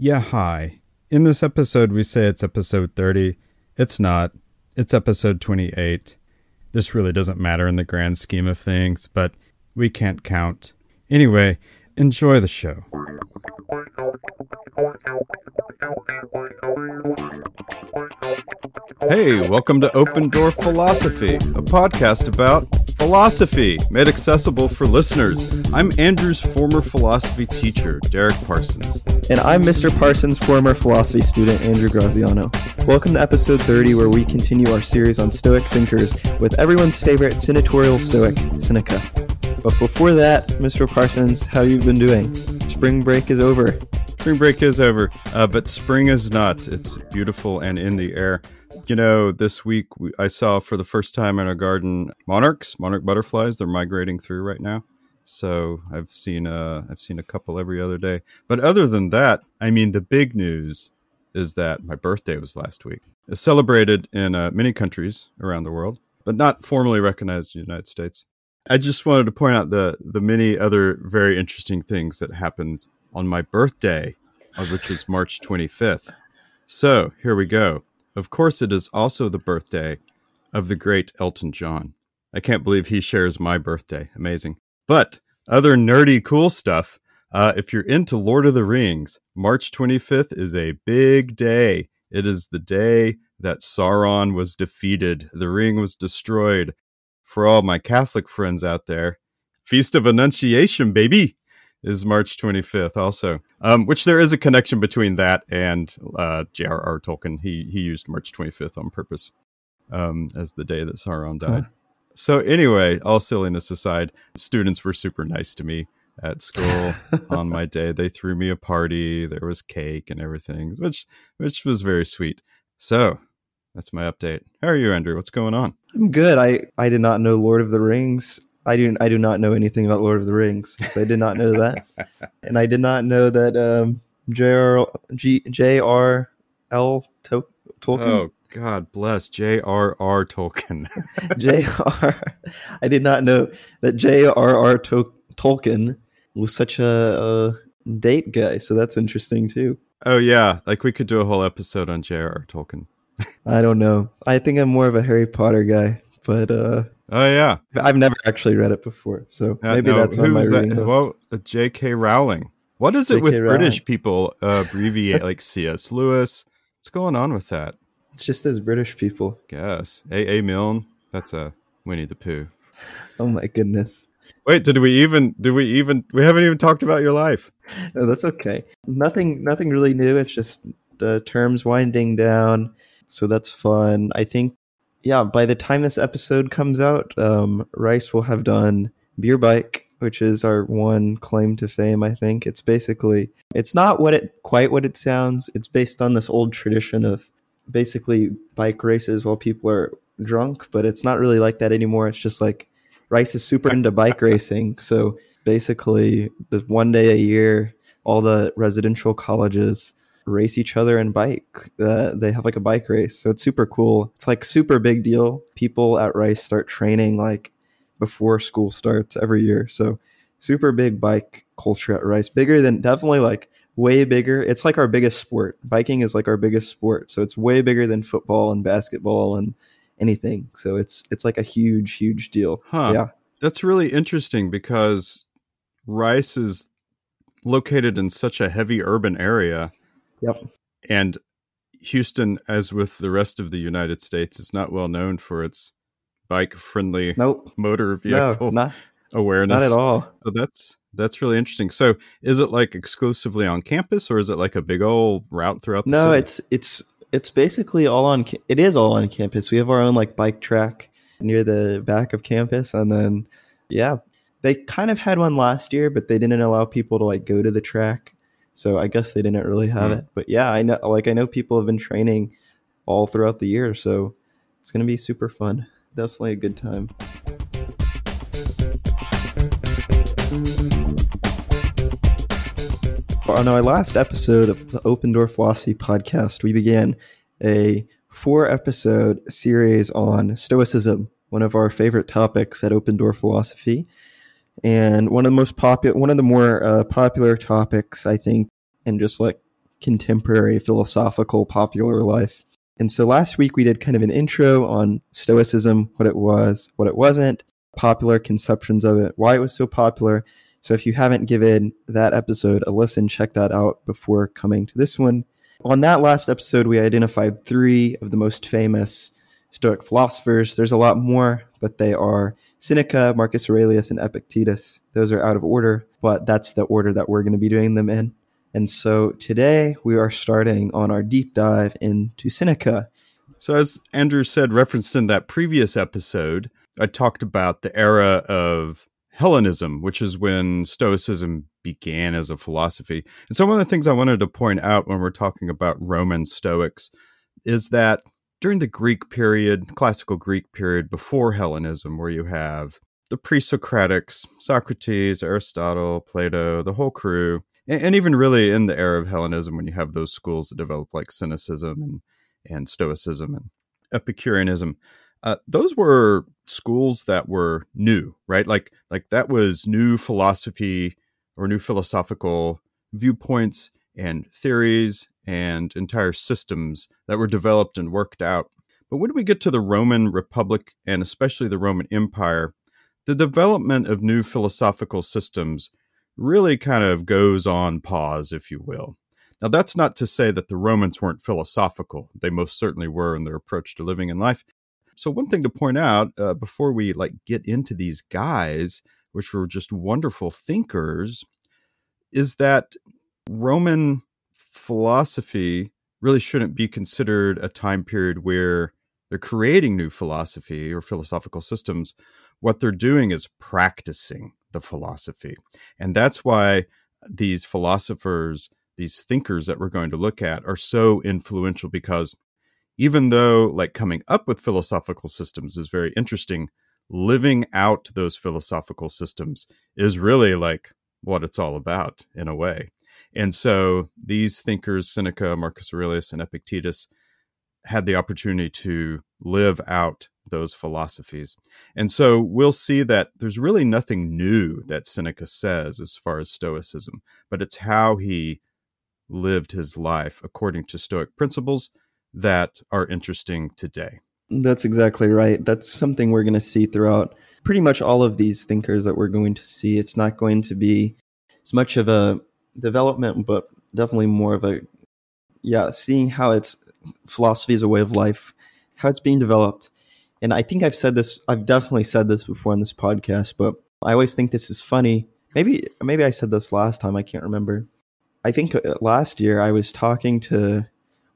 Yeah, hi. In this episode, we say it's episode 30. It's not. It's episode 28. This really doesn't matter in the grand scheme of things, but we can't count. Anyway, enjoy the show. Hey, welcome to Open Door Philosophy, a podcast about philosophy made accessible for listeners. I'm Andrew's former philosophy teacher, Derek Parsons. And I'm Mr. Parsons' former philosophy student, Andrew Graziano. Welcome to episode 30, where we continue our series on Stoic thinkers with everyone's favorite senatorial Stoic, Seneca. But before that, Mr. Parsons, how you been doing? Spring break is over. Spring break is over, uh, but spring is not. It's beautiful and in the air. You know, this week I saw for the first time in our garden monarchs, monarch butterflies. They're migrating through right now. So I've seen uh, I've seen a couple every other day. But other than that, I mean, the big news is that my birthday was last week. It's celebrated in uh, many countries around the world, but not formally recognized in the United States. I just wanted to point out the the many other very interesting things that happened on my birthday, uh, which was March 25th. So here we go. Of course, it is also the birthday of the great Elton John. I can't believe he shares my birthday. Amazing. But other nerdy cool stuff. Uh, if you're into Lord of the Rings, March 25th is a big day. It is the day that Sauron was defeated, the ring was destroyed. For all my Catholic friends out there, Feast of Annunciation, baby! Is March 25th also. Um, which there is a connection between that and uh, J.R.R. Tolkien. He he used March 25th on purpose um, as the day that Sauron died. Huh. So anyway, all silliness aside, students were super nice to me at school on my day. They threw me a party. There was cake and everything, which which was very sweet. So that's my update. How are you, Andrew? What's going on? I'm good. I I did not know Lord of the Rings I do I do not know anything about Lord of the Rings, so I did not know that, and I did not know that um, J.R. G, J.R.L. Tolkien. Oh God bless J.R.R. Tolkien. J.R. I did not know that J.R.R. To- Tolkien was such a, a date guy, so that's interesting too. Oh yeah, like we could do a whole episode on J.R.R. Tolkien. I don't know. I think I'm more of a Harry Potter guy, but uh, Oh yeah, I've never actually read it before, so uh, maybe no, that's on my reading that? list. Well, J.K. Rowling. What is it with Rowling. British people uh, abbreviate like C.S. Lewis? What's going on with that? It's just those British people. Guess A. A. Milne. That's a Winnie the Pooh. Oh my goodness. Wait, did we even? Did we even? We haven't even talked about your life. No, that's okay. Nothing. Nothing really new. It's just the terms winding down, so that's fun. I think yeah, by the time this episode comes out, um, Rice will have done Beer Bike, which is our one claim to fame. I think it's basically it's not what it quite what it sounds. It's based on this old tradition of basically bike races while people are drunk, but it's not really like that anymore. It's just like Rice is super into bike racing, so basically the one day a year, all the residential colleges race each other and bike. Uh, they have like a bike race, so it's super cool. It's like super big deal. People at Rice start training like before school starts every year, so super big bike culture at Rice. Bigger than definitely like way bigger. It's like our biggest sport. Biking is like our biggest sport, so it's way bigger than football and basketball and anything. So it's it's like a huge huge deal. Huh. Yeah. That's really interesting because Rice is located in such a heavy urban area Yep. And Houston, as with the rest of the United States, is not well known for its bike friendly nope. motor vehicle no, not, awareness. Not at all. So that's that's really interesting. So is it like exclusively on campus or is it like a big old route throughout the No, city? it's it's it's basically all on it is all on campus. We have our own like bike track near the back of campus and then yeah, they kind of had one last year, but they didn't allow people to like go to the track. So I guess they didn't really have mm. it. But yeah, I know like I know people have been training all throughout the year, so it's going to be super fun. Definitely a good time. On our last episode of the Open Door Philosophy podcast, we began a four episode series on Stoicism, one of our favorite topics at Open Door Philosophy. And one of the most popular, one of the more uh, popular topics, I think, in just like contemporary philosophical popular life. And so last week we did kind of an intro on Stoicism, what it was, what it wasn't, popular conceptions of it, why it was so popular. So if you haven't given that episode a listen, check that out before coming to this one. On that last episode, we identified three of the most famous Stoic philosophers. There's a lot more, but they are Seneca, Marcus Aurelius, and Epictetus. Those are out of order, but that's the order that we're going to be doing them in. And so today we are starting on our deep dive into Seneca. So, as Andrew said, referenced in that previous episode, I talked about the era of Hellenism, which is when Stoicism began as a philosophy. And so, one of the things I wanted to point out when we're talking about Roman Stoics is that during the Greek period, classical Greek period before Hellenism, where you have the pre Socratics, Socrates, Aristotle, Plato, the whole crew, and, and, even really in the era of Hellenism, when you have those schools that develop like Cynicism and, and Stoicism and Epicureanism, uh, those were schools that were new, right? Like like that was new philosophy or new philosophical viewpoints and theories and entire systems that were developed and worked out. But when we get to the Roman Republic and especially the Roman Empire, the development of new philosophical systems really kind of goes on pause, if you will. Now, that's not to say that the Romans weren't philosophical. They most certainly were in their approach to living in life. So, one thing to point out uh, before we like get into these guys, which were just wonderful thinkers, is that Roman philosophy really shouldn't be considered a time period where they're creating new philosophy or philosophical systems. What they're doing is practicing the philosophy. And that's why these philosophers, these thinkers that we're going to look at are so influential because even though like coming up with philosophical systems is very interesting, living out those philosophical systems is really like what it's all about in a way. And so these thinkers, Seneca, Marcus Aurelius, and Epictetus, had the opportunity to live out those philosophies. And so we'll see that there's really nothing new that Seneca says as far as Stoicism, but it's how he lived his life according to Stoic principles that are interesting today. That's exactly right. That's something we're going to see throughout pretty much all of these thinkers that we're going to see. It's not going to be as much of a development, but definitely more of a yeah, seeing how it's philosophy is a way of life, how it's being developed. And I think I've said this, I've definitely said this before on this podcast, but I always think this is funny. Maybe maybe I said this last time, I can't remember. I think uh, last year I was talking to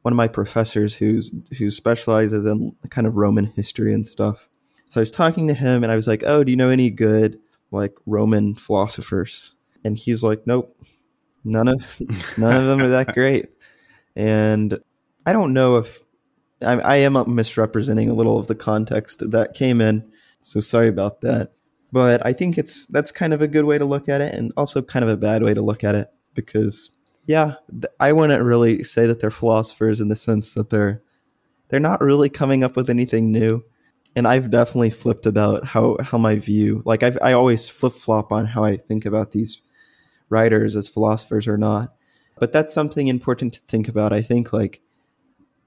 one of my professors who's who specializes in kind of Roman history and stuff. So I was talking to him and I was like, "Oh, do you know any good like Roman philosophers?" And he's like, "Nope. None of none of them are that great." And I don't know if I, I am misrepresenting a little of the context that came in. So sorry about that. But I think it's that's kind of a good way to look at it, and also kind of a bad way to look at it because yeah, I wouldn't really say that they're philosophers in the sense that they're they're not really coming up with anything new. And I've definitely flipped about how how my view like I've I always flip flop on how I think about these writers as philosophers or not. But that's something important to think about. I think like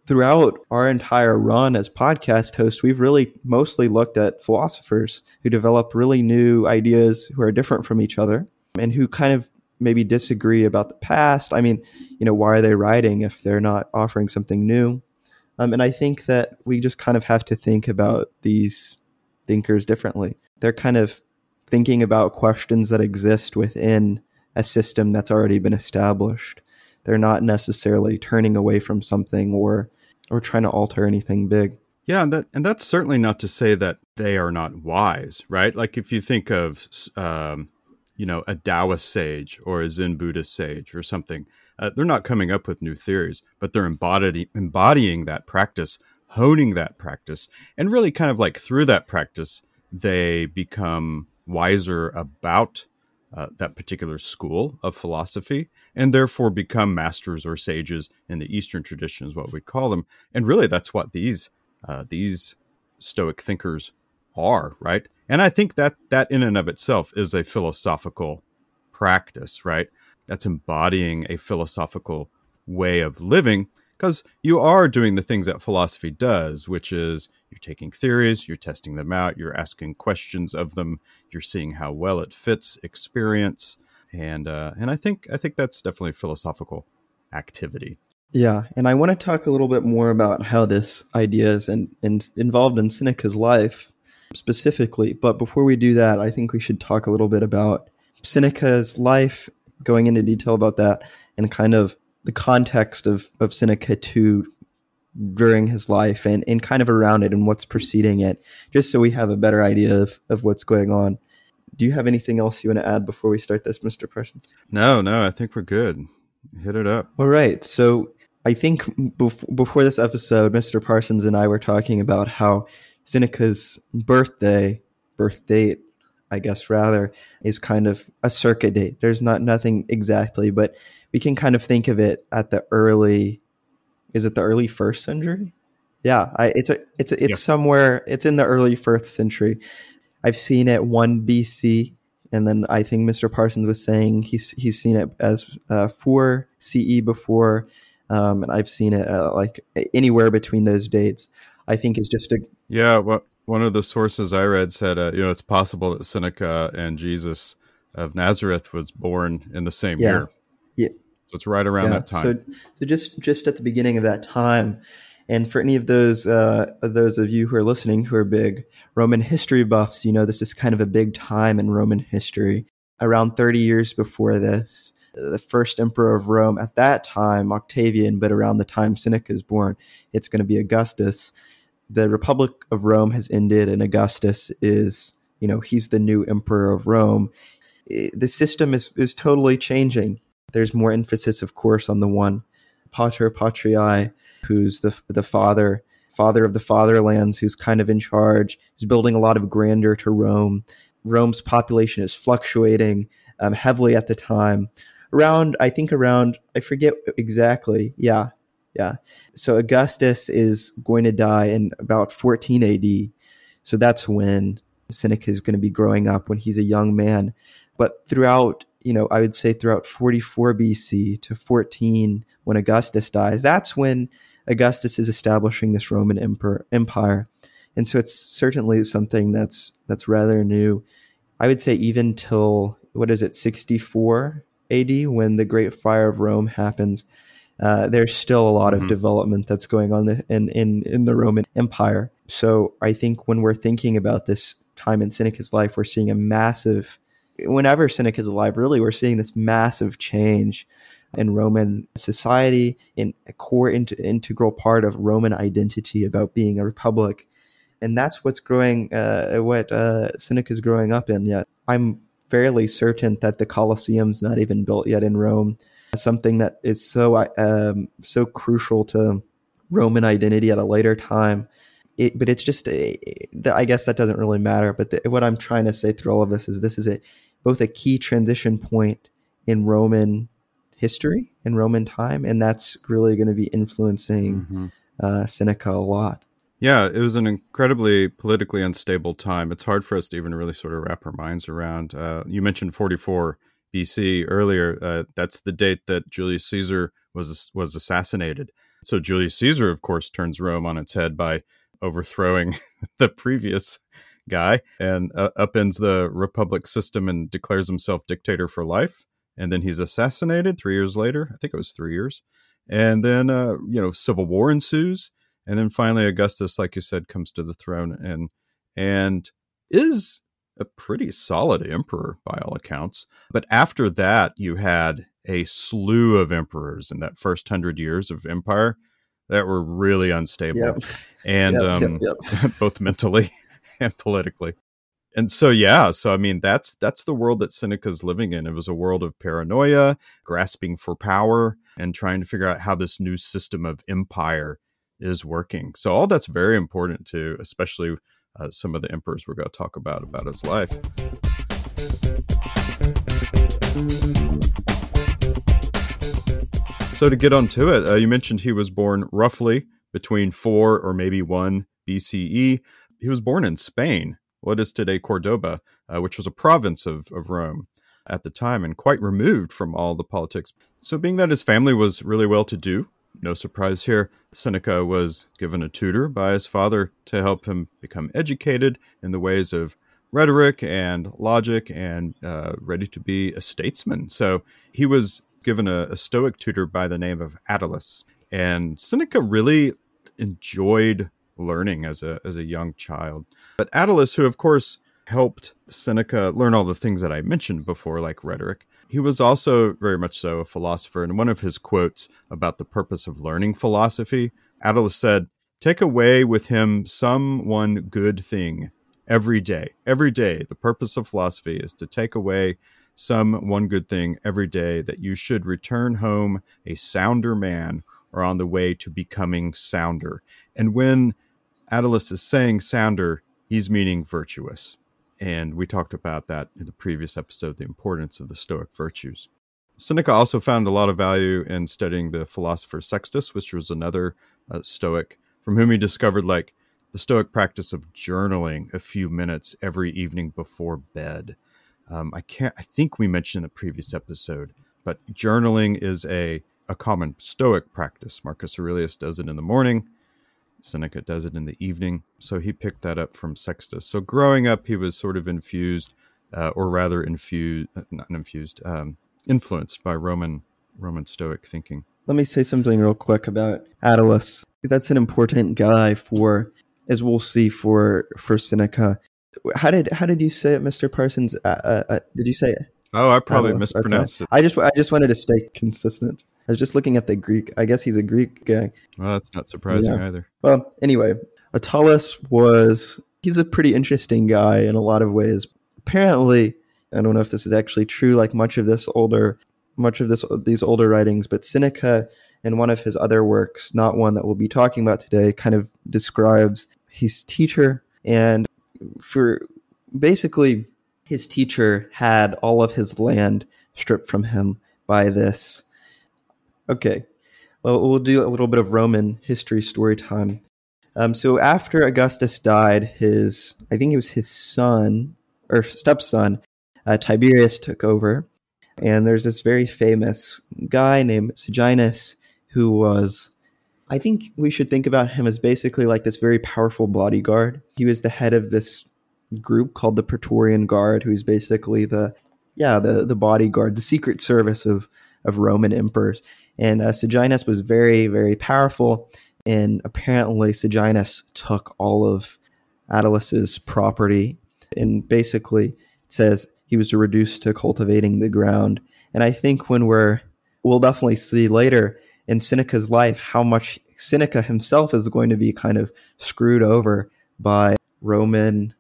throughout our entire run as podcast hosts, we've really mostly looked at philosophers who develop really new ideas who are different from each other and who kind of maybe disagree about the past. I mean, you know, why are they writing if they're not offering something new? Um, and I think that we just kind of have to think about these thinkers differently. They're kind of thinking about questions that exist within a system that's already been established. They're not necessarily turning away from something or or trying to alter anything big. Yeah, and that and that's certainly not to say that they are not wise, right? Like if you think of, um, you know, a Taoist sage or a Zen Buddhist sage or something, uh, they're not coming up with new theories, but they're embodying embodying that practice, honing that practice, and really kind of like through that practice, they become wiser about uh, that particular school of philosophy and therefore become masters or sages in the Eastern tradition, is what we call them. And really, that's what these uh, these Stoic thinkers are, right? And I think that that in and of itself is a philosophical practice, right? That's embodying a philosophical way of living because you are doing the things that philosophy does, which is you're taking theories, you're testing them out, you're asking questions of them, you're seeing how well it fits experience, and uh, and I think I think that's definitely philosophical activity. Yeah, and I want to talk a little bit more about how this idea is in, in, involved in Seneca's life specifically. But before we do that, I think we should talk a little bit about Seneca's life, going into detail about that, and kind of the context of, of Seneca too during his life and, and kind of around it and what's preceding it, just so we have a better idea of, of what's going on. Do you have anything else you want to add before we start this, Mr. Parsons? No, no, I think we're good. Hit it up. All right. So I think bef- before this episode, Mr. Parsons and I were talking about how Seneca's birthday, birth date, I guess rather, is kind of a circa date. There's not nothing exactly, but we can kind of think of it at the early. Is it the early first century? Yeah, I, it's a it's a, it's yeah. somewhere. It's in the early first century. I've seen it one BC, and then I think Mr. Parsons was saying he's he's seen it as uh, four CE before, um, and I've seen it uh, like anywhere between those dates. I think is just a yeah. Well, one of the sources I read said uh, you know it's possible that Seneca and Jesus of Nazareth was born in the same yeah. year. Yeah. So it's right around yeah. that time. So, so just just at the beginning of that time, and for any of those uh, those of you who are listening who are big Roman history buffs, you know this is kind of a big time in Roman history. Around 30 years before this, the first emperor of Rome at that time, Octavian, but around the time Seneca is born, it's going to be Augustus. The Republic of Rome has ended, and Augustus is, you know, he's the new emperor of Rome. The system is, is totally changing. There's more emphasis, of course, on the one Pater Patriae, who's the the father father of the fatherlands, who's kind of in charge, who's building a lot of grandeur to Rome. Rome's population is fluctuating um, heavily at the time. Around, I think around, I forget exactly. Yeah, yeah. So Augustus is going to die in about 14 AD. So that's when Seneca is going to be growing up when he's a young man. But throughout, you know, I would say throughout 44 BC to 14 when Augustus dies, that's when Augustus is establishing this Roman emperor, empire. And so it's certainly something that's that's rather new. I would say even till what is it, 64 AD when the Great Fire of Rome happens, uh, there's still a lot of mm-hmm. development that's going on in, in in the Roman Empire. So I think when we're thinking about this time in Seneca's life, we're seeing a massive. Whenever Seneca's alive, really, we're seeing this massive change in Roman society, in a core integral part of Roman identity about being a republic. And that's what's growing, uh, what uh, is growing up in yet. I'm fairly certain that the Colosseum's not even built yet in Rome. Something that is so um, so crucial to Roman identity at a later time. It, but it's just, a, I guess that doesn't really matter. But the, what I'm trying to say through all of this is this is a, both a key transition point in Roman history in Roman time, and that's really going to be influencing mm-hmm. uh, Seneca a lot. Yeah, it was an incredibly politically unstable time. It's hard for us to even really sort of wrap our minds around. Uh, you mentioned 44 BC earlier. Uh, that's the date that Julius Caesar was was assassinated. So Julius Caesar, of course, turns Rome on its head by overthrowing the previous guy and uh, upends the republic system and declares himself dictator for life and then he's assassinated three years later. I think it was three years, and then uh, you know civil war ensues, and then finally Augustus, like you said, comes to the throne and and is a pretty solid emperor by all accounts. But after that, you had a slew of emperors in that first hundred years of empire that were really unstable, yep. and yep, um, yep, both mentally and politically. And so yeah so i mean that's that's the world that seneca's living in. It was a world of paranoia grasping for power and trying to figure out how this new system of empire is working. So all that's very important to especially uh, some of the emperors we're going to talk about about his life. So to get onto it uh, you mentioned he was born roughly between 4 or maybe 1 bce he was born in spain what is today Cordoba, uh, which was a province of, of Rome at the time and quite removed from all the politics. So, being that his family was really well to do, no surprise here, Seneca was given a tutor by his father to help him become educated in the ways of rhetoric and logic and uh, ready to be a statesman. So he was given a, a Stoic tutor by the name of Attalus. And Seneca really enjoyed learning as a, as a young child. But Attalus, who of course helped Seneca learn all the things that I mentioned before, like rhetoric, he was also very much so a philosopher. And one of his quotes about the purpose of learning philosophy, Attalus said, Take away with him some one good thing every day. Every day, the purpose of philosophy is to take away some one good thing every day that you should return home a sounder man or on the way to becoming sounder. And when Attalus is saying sounder, he's meaning virtuous. And we talked about that in the previous episode, the importance of the Stoic virtues. Seneca also found a lot of value in studying the philosopher Sextus, which was another uh, Stoic, from whom he discovered like the Stoic practice of journaling a few minutes every evening before bed. Um, I can't. I think we mentioned in the previous episode, but journaling is a a common Stoic practice. Marcus Aurelius does it in the morning. Seneca does it in the evening. So he picked that up from Sextus. So growing up, he was sort of infused, uh, or rather infused, uh, not infused, um, influenced by Roman Roman Stoic thinking. Let me say something real quick about Attalus. That's an important guy for as we'll see for for Seneca. How did how did you say it, Mister Parsons? Uh, uh, uh, did you say it? Oh, I probably mispronounced okay. it. I just I just wanted to stay consistent. I was just looking at the Greek. I guess he's a Greek guy. Well, that's not surprising yeah. either. Well, anyway, Attalus was he's a pretty interesting guy in a lot of ways. Apparently, I don't know if this is actually true. Like much of this older, much of this these older writings, but Seneca in one of his other works, not one that we'll be talking about today, kind of describes his teacher. And for basically, his teacher had all of his land stripped from him by this. Okay, well, we'll do a little bit of Roman history story time. Um, so after Augustus died, his I think it was his son or stepson uh, Tiberius took over, and there's this very famous guy named Sejanus who was I think we should think about him as basically like this very powerful bodyguard. He was the head of this group called the Praetorian Guard, who's basically the yeah the the bodyguard, the secret service of of Roman emperors. And uh, Sejanus was very very powerful, and apparently Sejanus took all of Attalus's property, and basically it says he was reduced to cultivating the ground. And I think when we're we'll definitely see later in Seneca's life how much Seneca himself is going to be kind of screwed over by Roman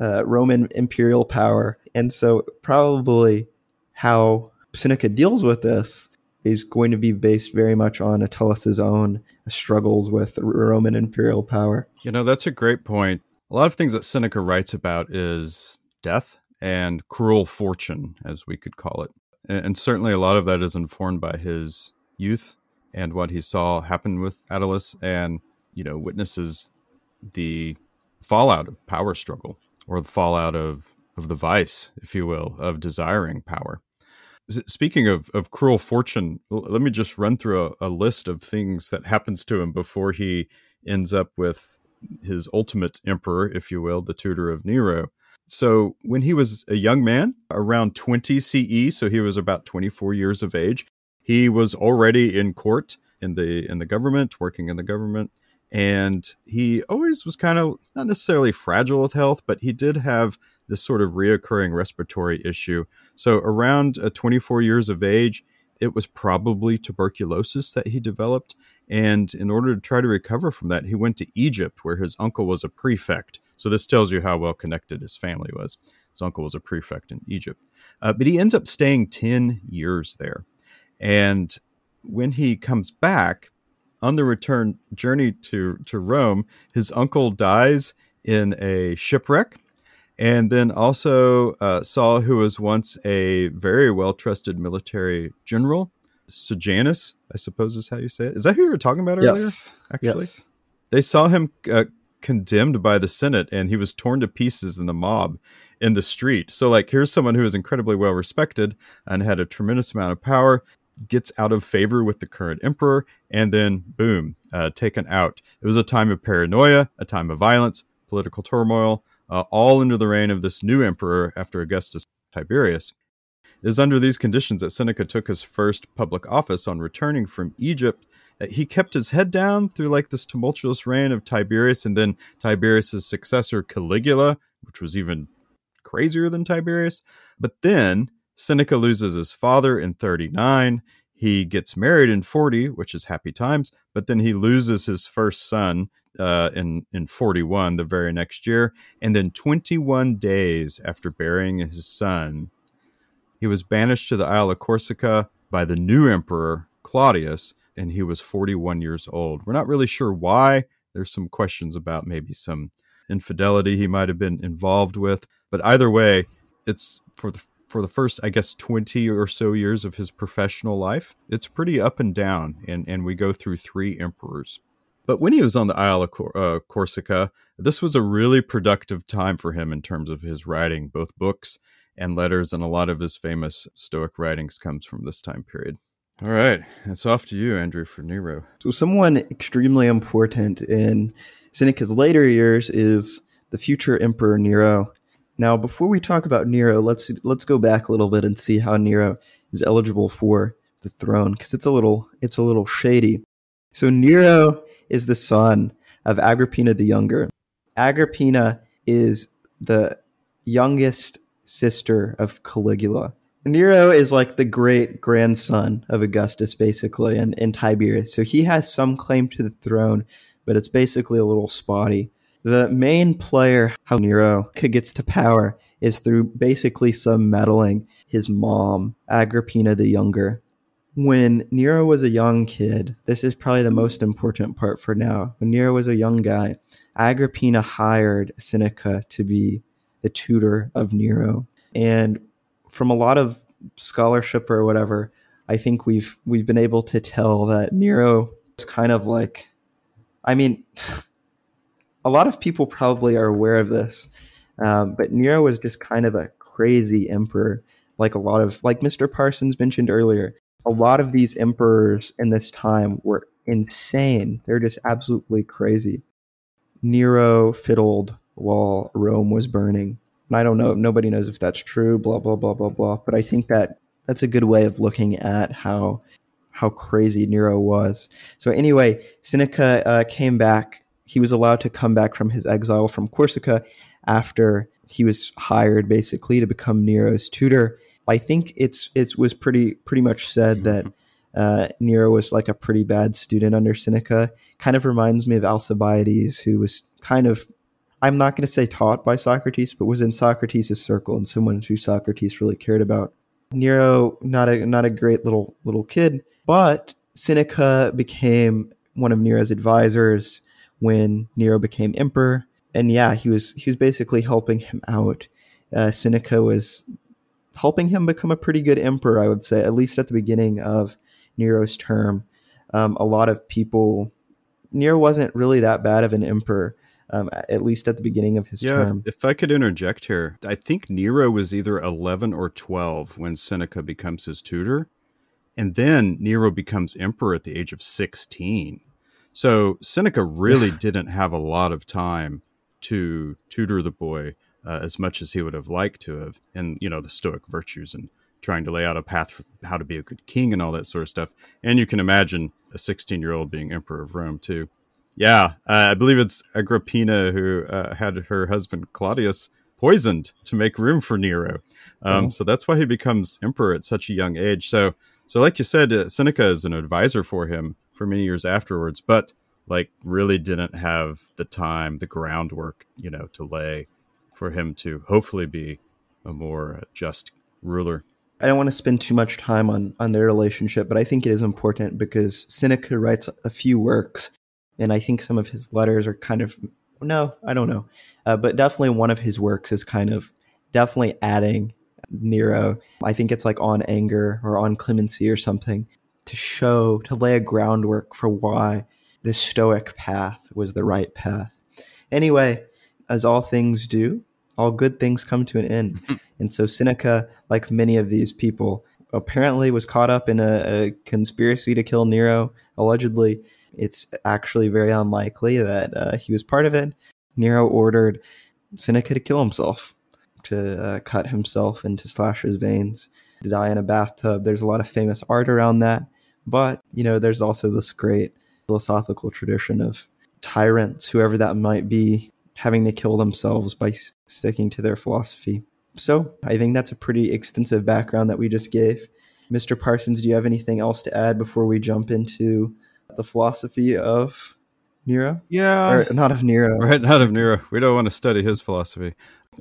uh, Roman imperial power, and so probably how Seneca deals with this is going to be based very much on Attalus' own struggles with Roman imperial power. You know, that's a great point. A lot of things that Seneca writes about is death and cruel fortune, as we could call it. And certainly a lot of that is informed by his youth and what he saw happen with Attalus and, you know, witnesses the fallout of power struggle or the fallout of, of the vice, if you will, of desiring power. Speaking of, of cruel fortune, let me just run through a, a list of things that happens to him before he ends up with his ultimate emperor, if you will, the tutor of Nero. So, when he was a young man, around 20 CE, so he was about 24 years of age, he was already in court in the in the government, working in the government, and he always was kind of not necessarily fragile with health, but he did have this sort of reoccurring respiratory issue. So around uh, 24 years of age, it was probably tuberculosis that he developed. And in order to try to recover from that, he went to Egypt, where his uncle was a prefect. So this tells you how well connected his family was. His uncle was a prefect in Egypt. Uh, but he ends up staying 10 years there. And when he comes back on the return journey to, to Rome, his uncle dies in a shipwreck. And then also uh, Saul, who was once a very well trusted military general, Sejanus, I suppose is how you say it. Is that who you were talking about earlier? Yes. Actually, yes. they saw him uh, condemned by the Senate and he was torn to pieces in the mob in the street. So, like, here's someone who is incredibly well respected and had a tremendous amount of power gets out of favor with the current emperor, and then boom, uh, taken out. It was a time of paranoia, a time of violence, political turmoil, uh, all under the reign of this new emperor after Augustus Tiberius. It is under these conditions that Seneca took his first public office on returning from Egypt. He kept his head down through like this tumultuous reign of Tiberius and then Tiberius's successor Caligula, which was even crazier than Tiberius. But then Seneca loses his father in 39. He gets married in 40, which is happy times, but then he loses his first son uh, in, in 41, the very next year. And then 21 days after burying his son, he was banished to the Isle of Corsica by the new emperor, Claudius, and he was 41 years old. We're not really sure why. There's some questions about maybe some infidelity he might have been involved with. But either way, it's for the for the first, I guess, 20 or so years of his professional life, it's pretty up and down. And, and we go through three emperors. But when he was on the Isle of Cor- uh, Corsica, this was a really productive time for him in terms of his writing, both books and letters, and a lot of his famous Stoic writings comes from this time period. All right, it's off to you, Andrew, for Nero. So, someone extremely important in Seneca's later years is the future Emperor Nero. Now, before we talk about Nero, let's let's go back a little bit and see how Nero is eligible for the throne because it's a little it's a little shady. So Nero is the son of Agrippina the Younger. Agrippina is the youngest sister of Caligula. Nero is like the great grandson of Augustus, basically, and, and Tiberius. So he has some claim to the throne, but it's basically a little spotty. The main player, how Nero gets to power, is through basically some meddling his mom, Agrippina the Younger. When Nero was a young kid, this is probably the most important part for now. When Nero was a young guy, Agrippina hired Seneca to be the tutor of Nero. And from a lot of scholarship or whatever, I think we've we've been able to tell that Nero is kind of like I mean a lot of people probably are aware of this, um, but Nero was just kind of a crazy emperor, like a lot of, like Mr. Parsons mentioned earlier. A lot of these emperors in this time were insane. They're just absolutely crazy. Nero fiddled while Rome was burning. And I don't know, nobody knows if that's true, blah, blah, blah, blah, blah. But I think that that's a good way of looking at how how crazy Nero was. So anyway, Seneca uh, came back he was allowed to come back from his exile from Corsica after he was hired basically to become Nero's tutor. I think it's it was pretty pretty much said that uh, Nero was like a pretty bad student under Seneca. Kind of reminds me of Alcibiades, who was kind of I'm not going to say taught by Socrates, but was in Socrates' circle and someone who Socrates really cared about. Nero, not a not a great little little kid, but Seneca became one of Nero's advisors when Nero became emperor. And yeah, he was he was basically helping him out. Uh, Seneca was helping him become a pretty good emperor, I would say, at least at the beginning of Nero's term. Um, a lot of people, Nero wasn't really that bad of an emperor, um, at least at the beginning of his yeah, term. If I could interject here, I think Nero was either 11 or 12 when Seneca becomes his tutor. And then Nero becomes emperor at the age of 16. So Seneca really didn't have a lot of time to tutor the boy uh, as much as he would have liked to have, and you know the Stoic virtues and trying to lay out a path for how to be a good king and all that sort of stuff. And you can imagine a 16 year old being emperor of Rome too. Yeah, uh, I believe it's Agrippina who uh, had her husband Claudius poisoned to make room for Nero. Um, oh. So that's why he becomes emperor at such a young age. So, so like you said, uh, Seneca is an advisor for him for many years afterwards, but like really didn't have the time, the groundwork, you know, to lay for him to hopefully be a more just ruler. I don't want to spend too much time on on their relationship, but I think it is important because Seneca writes a few works, and I think some of his letters are kind of no, I don't know, uh, but definitely one of his works is kind of definitely adding Nero. I think it's like on anger or on clemency or something to show, to lay a groundwork for why the Stoic path was the right path. Anyway, as all things do, all good things come to an end. and so Seneca, like many of these people, apparently was caught up in a, a conspiracy to kill Nero. Allegedly, it's actually very unlikely that uh, he was part of it. Nero ordered Seneca to kill himself, to uh, cut himself and to slash his veins, to die in a bathtub. There's a lot of famous art around that. But, you know, there's also this great philosophical tradition of tyrants, whoever that might be, having to kill themselves by s- sticking to their philosophy. So I think that's a pretty extensive background that we just gave. Mr. Parsons, do you have anything else to add before we jump into the philosophy of Nero? Yeah. Or not of Nero. Right, not of Nero. We don't want to study his philosophy.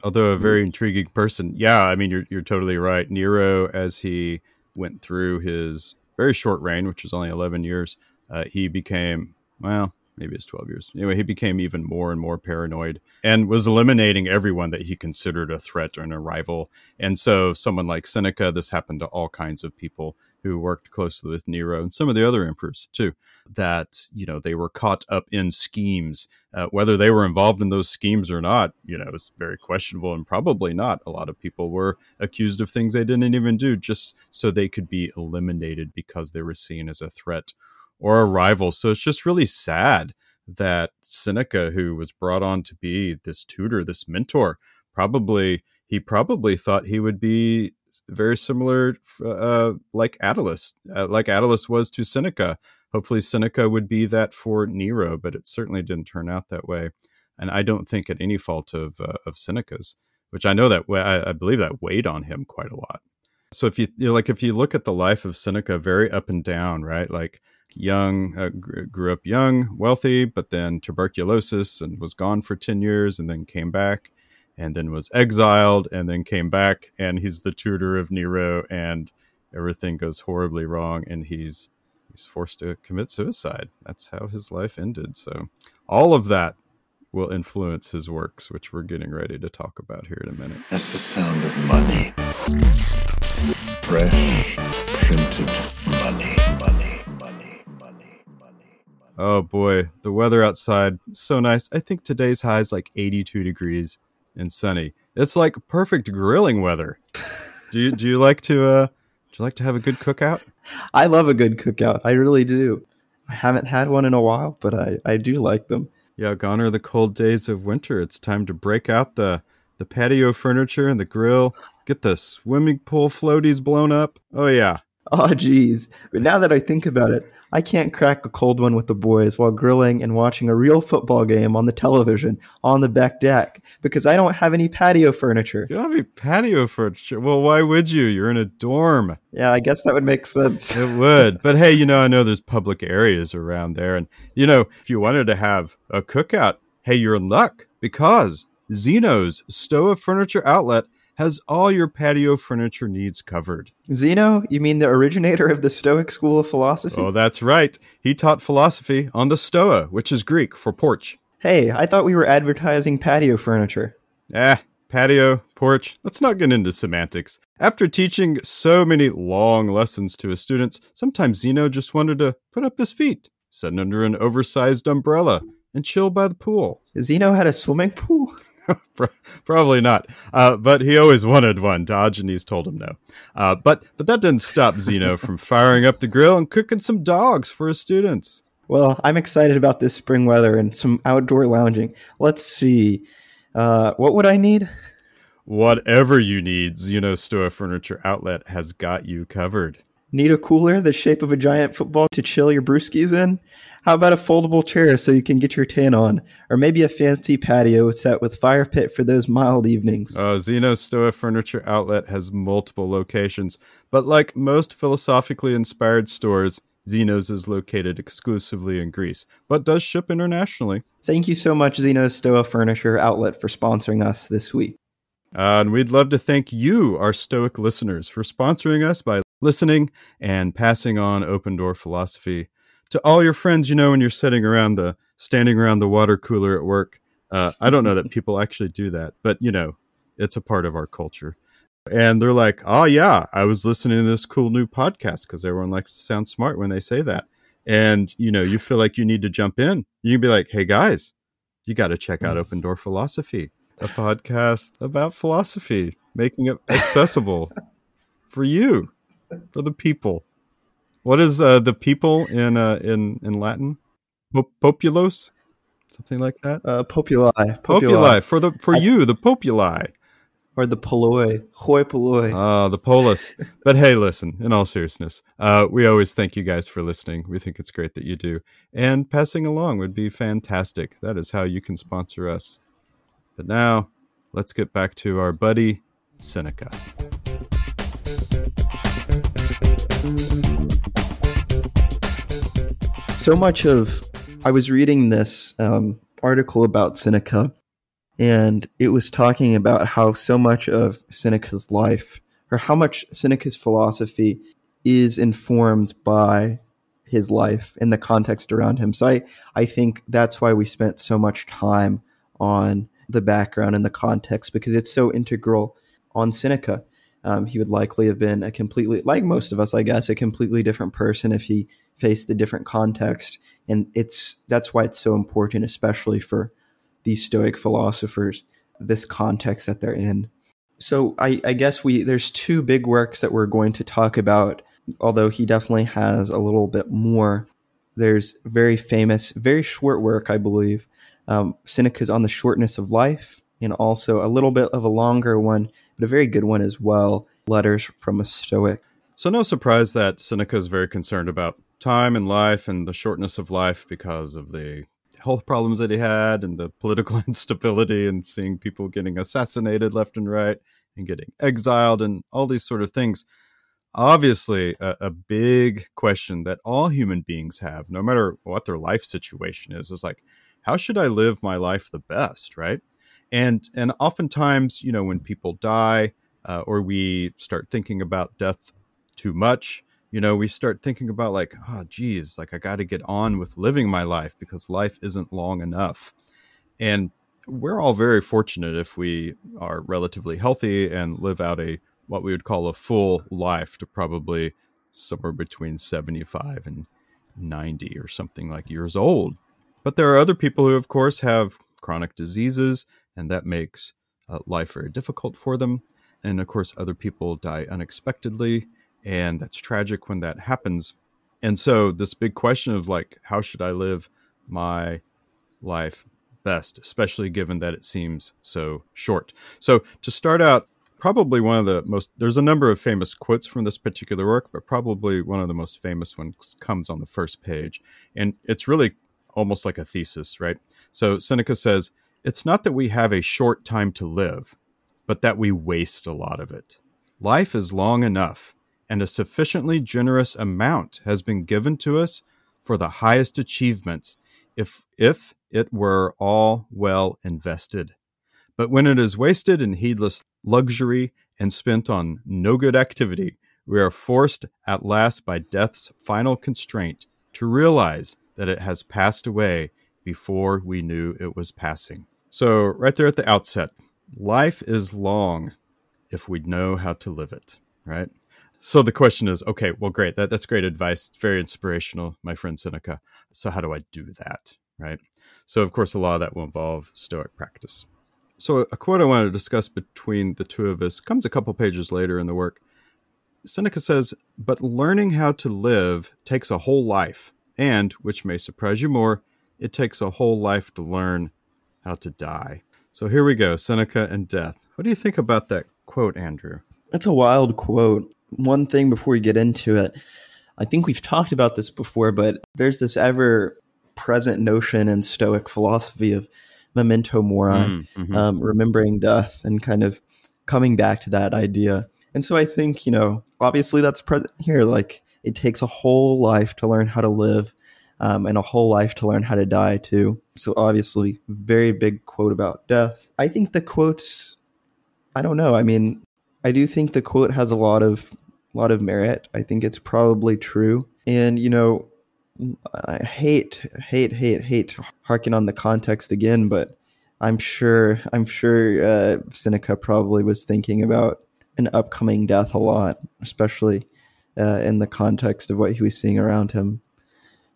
Although a very intriguing person. Yeah, I mean you're you're totally right. Nero as he went through his very short reign, which was only 11 years, uh, he became well, maybe it's 12 years. Anyway, he became even more and more paranoid and was eliminating everyone that he considered a threat or an rival. And so, someone like Seneca, this happened to all kinds of people who worked closely with Nero and some of the other emperors too, that, you know, they were caught up in schemes. Uh, whether they were involved in those schemes or not, you know, is very questionable and probably not. A lot of people were accused of things they didn't even do just so they could be eliminated because they were seen as a threat or a rival. So it's just really sad that Seneca, who was brought on to be this tutor, this mentor, probably he probably thought he would be very similar, uh, like Attalus, uh, like Attalus was to Seneca. Hopefully, Seneca would be that for Nero, but it certainly didn't turn out that way. And I don't think at any fault of uh, of Seneca's, which I know that I, I believe that weighed on him quite a lot. So if you, you know, like if you look at the life of Seneca, very up and down, right? Like young, uh, grew up young, wealthy, but then tuberculosis and was gone for 10 years and then came back and then was exiled and then came back. And he's the tutor of Nero and everything goes horribly wrong and he's, he's forced to commit suicide. That's how his life ended. So all of that will influence his works, which we're getting ready to talk about here in a minute. That's the sound of money. Fresh, printed money, money, money, money, money. Oh boy, the weather outside so nice. I think today's high is like 82 degrees and sunny. It's like perfect grilling weather. Do you do you like to uh do you like to have a good cookout? I love a good cookout. I really do. I haven't had one in a while, but I, I do like them. Yeah, gone are the cold days of winter. It's time to break out the the patio furniture and the grill. Get the swimming pool floaties blown up. Oh yeah. Oh geez. But now that I think about it, I can't crack a cold one with the boys while grilling and watching a real football game on the television on the back deck because I don't have any patio furniture. You don't have any patio furniture. Well, why would you? You're in a dorm. Yeah, I guess that would make sense. It would. But hey, you know, I know there's public areas around there. And, you know, if you wanted to have a cookout, hey, you're in luck because Zeno's Stoa Furniture Outlet has all your patio furniture needs covered. Zeno, you mean the originator of the Stoic school of philosophy? Oh, that's right. He taught philosophy on the Stoa, which is Greek for porch. Hey, I thought we were advertising patio furniture. Ah, patio, porch. Let's not get into semantics. After teaching so many long lessons to his students, sometimes Zeno just wanted to put up his feet, sit under an oversized umbrella, and chill by the pool. Zeno had a swimming pool? Probably not, uh, but he always wanted one. Diogenes told him no. Uh, but but that didn't stop Zeno from firing up the grill and cooking some dogs for his students. Well, I'm excited about this spring weather and some outdoor lounging. Let's see. Uh, what would I need? Whatever you need, Zeno Stoa Furniture Outlet has got you covered. Need a cooler the shape of a giant football to chill your brewskis in? How about a foldable chair so you can get your tan on? Or maybe a fancy patio set with fire pit for those mild evenings? Uh, Zeno Stoa Furniture Outlet has multiple locations, but like most philosophically inspired stores, Zeno's is located exclusively in Greece, but does ship internationally. Thank you so much, Zeno Stoa Furniture Outlet, for sponsoring us this week. Uh, and we'd love to thank you, our Stoic listeners, for sponsoring us by listening and passing on open door philosophy to all your friends. You know, when you're sitting around the standing around the water cooler at work. Uh, I don't know that people actually do that, but you know, it's a part of our culture. And they're like, "Oh yeah, I was listening to this cool new podcast because everyone likes to sound smart when they say that." And you know, you feel like you need to jump in. You can be like, "Hey guys, you got to check out Open Door Philosophy, a podcast about philosophy, making it accessible for you." For the people. What is uh, the people in uh, in in Latin? Pop- populos, something like that. Uh, populi, Populi for the for I- you, the populi. or the polloi, hoi polloi. Ah, the polis. but hey, listen, in all seriousness, uh, we always thank you guys for listening. We think it's great that you do. And passing along would be fantastic. That is how you can sponsor us. But now, let's get back to our buddy, Seneca. So much of I was reading this um, article about Seneca, and it was talking about how so much of Seneca's life, or how much Seneca's philosophy, is informed by his life and the context around him. So I, I think that's why we spent so much time on the background and the context because it's so integral on Seneca. Um, he would likely have been a completely, like most of us, I guess, a completely different person if he faced a different context. And it's that's why it's so important, especially for these Stoic philosophers, this context that they're in. So I, I guess we there's two big works that we're going to talk about, although he definitely has a little bit more. There's very famous, very short work, I believe. Um, Seneca's on the shortness of life, and also a little bit of a longer one, but a very good one as well. Letters from a Stoic. So, no surprise that Seneca is very concerned about time and life and the shortness of life because of the health problems that he had and the political instability and seeing people getting assassinated left and right and getting exiled and all these sort of things. Obviously, a, a big question that all human beings have, no matter what their life situation is, is like, how should I live my life the best, right? And and oftentimes, you know, when people die uh, or we start thinking about death too much, you know, we start thinking about like, oh, geez, like I got to get on with living my life because life isn't long enough. And we're all very fortunate if we are relatively healthy and live out a what we would call a full life to probably somewhere between 75 and 90 or something like years old. But there are other people who, of course, have chronic diseases, and that makes uh, life very difficult for them. And of course, other people die unexpectedly, and that's tragic when that happens. And so, this big question of like, how should I live my life best, especially given that it seems so short? So, to start out, probably one of the most, there's a number of famous quotes from this particular work, but probably one of the most famous ones comes on the first page. And it's really almost like a thesis, right? So, Seneca says, It's not that we have a short time to live, but that we waste a lot of it. Life is long enough, and a sufficiently generous amount has been given to us for the highest achievements if if it were all well invested. But when it is wasted in heedless luxury and spent on no good activity, we are forced at last by death's final constraint to realize that it has passed away before we knew it was passing. So, right there at the outset, life is long if we know how to live it, right? So the question is, okay, well, great. That, that's great advice. It's very inspirational, my friend Seneca. So how do I do that, right? So of course, a lot of that will involve Stoic practice. So a quote I want to discuss between the two of us comes a couple pages later in the work. Seneca says, "But learning how to live takes a whole life, and, which may surprise you more, it takes a whole life to learn how to die." So here we go, Seneca and death. What do you think about that quote, Andrew? That's a wild quote. One thing before we get into it, I think we've talked about this before, but there's this ever present notion in Stoic philosophy of memento mori, Mm, mhm. um, remembering death, and kind of coming back to that idea. And so I think, you know, obviously that's present here. Like it takes a whole life to learn how to live um, and a whole life to learn how to die too. So obviously, very big quote about death. I think the quotes, I don't know. I mean, I do think the quote has a lot of lot of merit. I think it's probably true. And you know, I hate, hate, hate, hate to harken on the context again, but I'm sure, I'm sure uh, Seneca probably was thinking about an upcoming death a lot, especially uh, in the context of what he was seeing around him.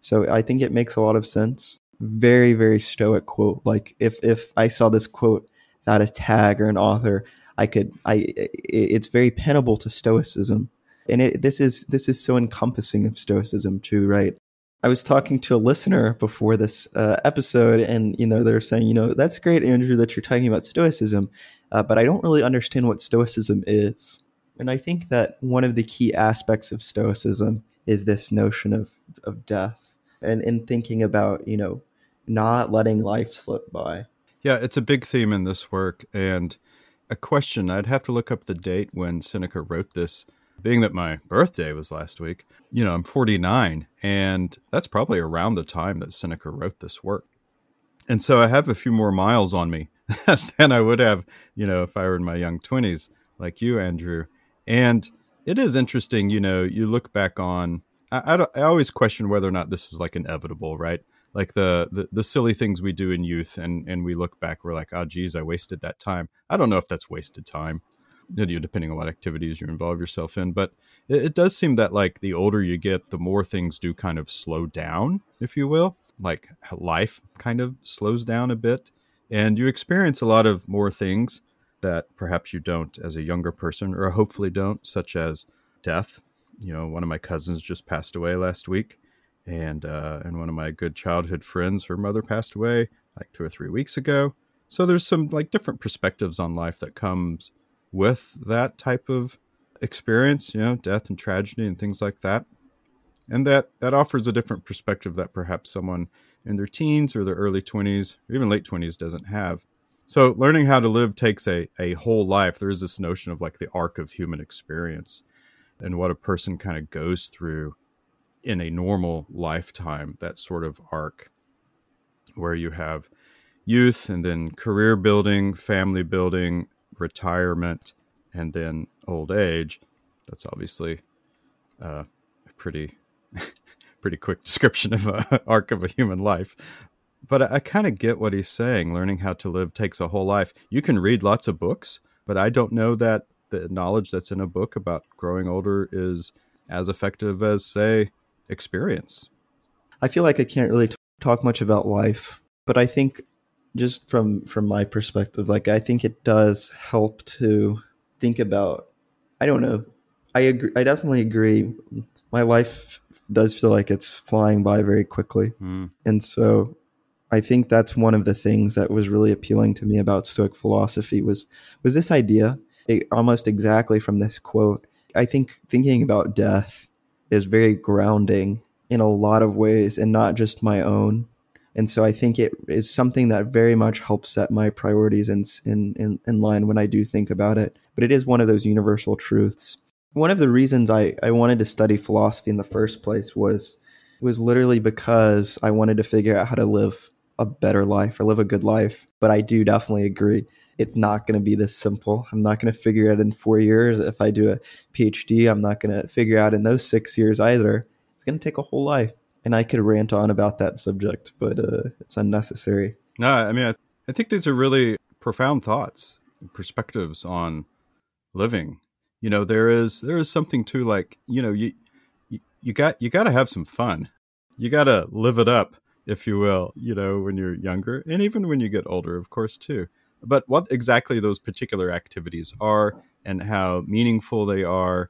So I think it makes a lot of sense. Very, very stoic quote. Like if if I saw this quote without a tag or an author, I could I. It's very penable to stoicism. And it, this is this is so encompassing of stoicism too, right? I was talking to a listener before this uh, episode, and you know they're saying, you know, that's great, Andrew, that you're talking about stoicism, uh, but I don't really understand what stoicism is. And I think that one of the key aspects of stoicism is this notion of of death, and in thinking about you know not letting life slip by. Yeah, it's a big theme in this work, and a question. I'd have to look up the date when Seneca wrote this being that my birthday was last week, you know, I'm 49, and that's probably around the time that Seneca wrote this work. And so I have a few more miles on me than I would have, you know, if I were in my young 20s, like you, Andrew. And it is interesting, you know, you look back on, I, I, I always question whether or not this is like inevitable, right? Like the, the, the silly things we do in youth, and and we look back, we're like, oh, geez, I wasted that time. I don't know if that's wasted time you know, depending on what activities you involve yourself in. But it, it, does seem that like the older you get, the more things do kind of slow down, if you will. Like life kind of slows down a bit, and you experience a lot of more things that perhaps you don't as a younger person, or hopefully don't, such as death. You know, one of my cousins just passed away last week, and uh, and one of my good childhood friends, her mother passed away like two or three weeks ago. So there's some like different perspectives on life that comes with that type of experience, you know, death and tragedy and things like that. And that that offers a different perspective that perhaps someone in their teens or their early 20s or even late 20s doesn't have. So learning how to live takes a, a whole life. There is this notion of like the arc of human experience and what a person kind of goes through in a normal lifetime, that sort of arc where you have youth and then career building, family building, retirement and then old age, that's obviously uh, a pretty pretty quick description of a arc of a human life. But I, I kind of get what he's saying. Learning how to live takes a whole life. You can read lots of books, but I don't know that the knowledge that's in a book about growing older is as effective as, say, experience. I feel like I can't really t- talk much about life, but I think just from from my perspective like i think it does help to think about i don't know i agree i definitely agree my life does feel like it's flying by very quickly mm. and so i think that's one of the things that was really appealing to me about stoic philosophy was was this idea almost exactly from this quote i think thinking about death is very grounding in a lot of ways and not just my own and so I think it is something that very much helps set my priorities in, in, in, in line when I do think about it. But it is one of those universal truths. One of the reasons I, I wanted to study philosophy in the first place was was literally because I wanted to figure out how to live a better life or live a good life. But I do definitely agree it's not going to be this simple. I'm not going to figure it out in four years. If I do a PhD, I'm not going to figure out in those six years either. It's going to take a whole life and I could rant on about that subject, but uh, it's unnecessary. No, I mean, I, th- I think these are really profound thoughts, perspectives on living. You know, there is there is something to like, you know, you you, you got you got to have some fun. You got to live it up, if you will. You know, when you're younger, and even when you get older, of course, too. But what exactly those particular activities are, and how meaningful they are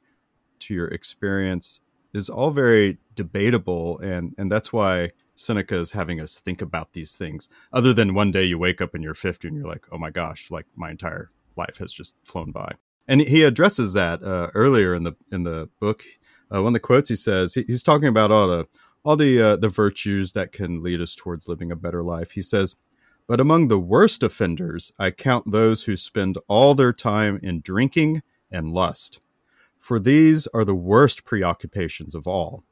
to your experience is all very debatable and and that's why Seneca is having us think about these things. Other than one day you wake up and you're 50 and you're like oh my gosh like my entire life has just flown by. And he addresses that uh, earlier in the in the book. Uh, one of the quotes he says he, he's talking about all the all the uh, the virtues that can lead us towards living a better life. He says but among the worst offenders i count those who spend all their time in drinking and lust for these are the worst preoccupations of all.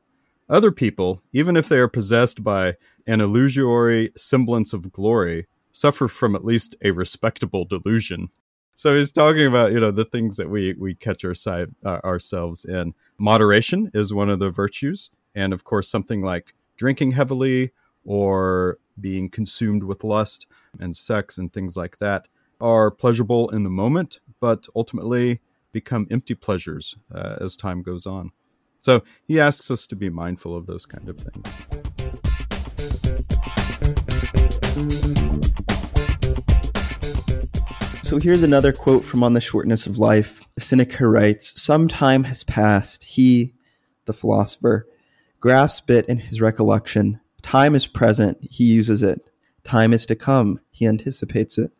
Other people, even if they are possessed by an illusory semblance of glory, suffer from at least a respectable delusion. So he's talking about, you know, the things that we, we catch our side, uh, ourselves in. Moderation is one of the virtues. And of course, something like drinking heavily or being consumed with lust and sex and things like that are pleasurable in the moment, but ultimately become empty pleasures uh, as time goes on. So he asks us to be mindful of those kind of things. So here's another quote from On the Shortness of Life. Seneca writes, Some time has passed. He, the philosopher, grasps it in his recollection. Time is present. He uses it. Time is to come. He anticipates it.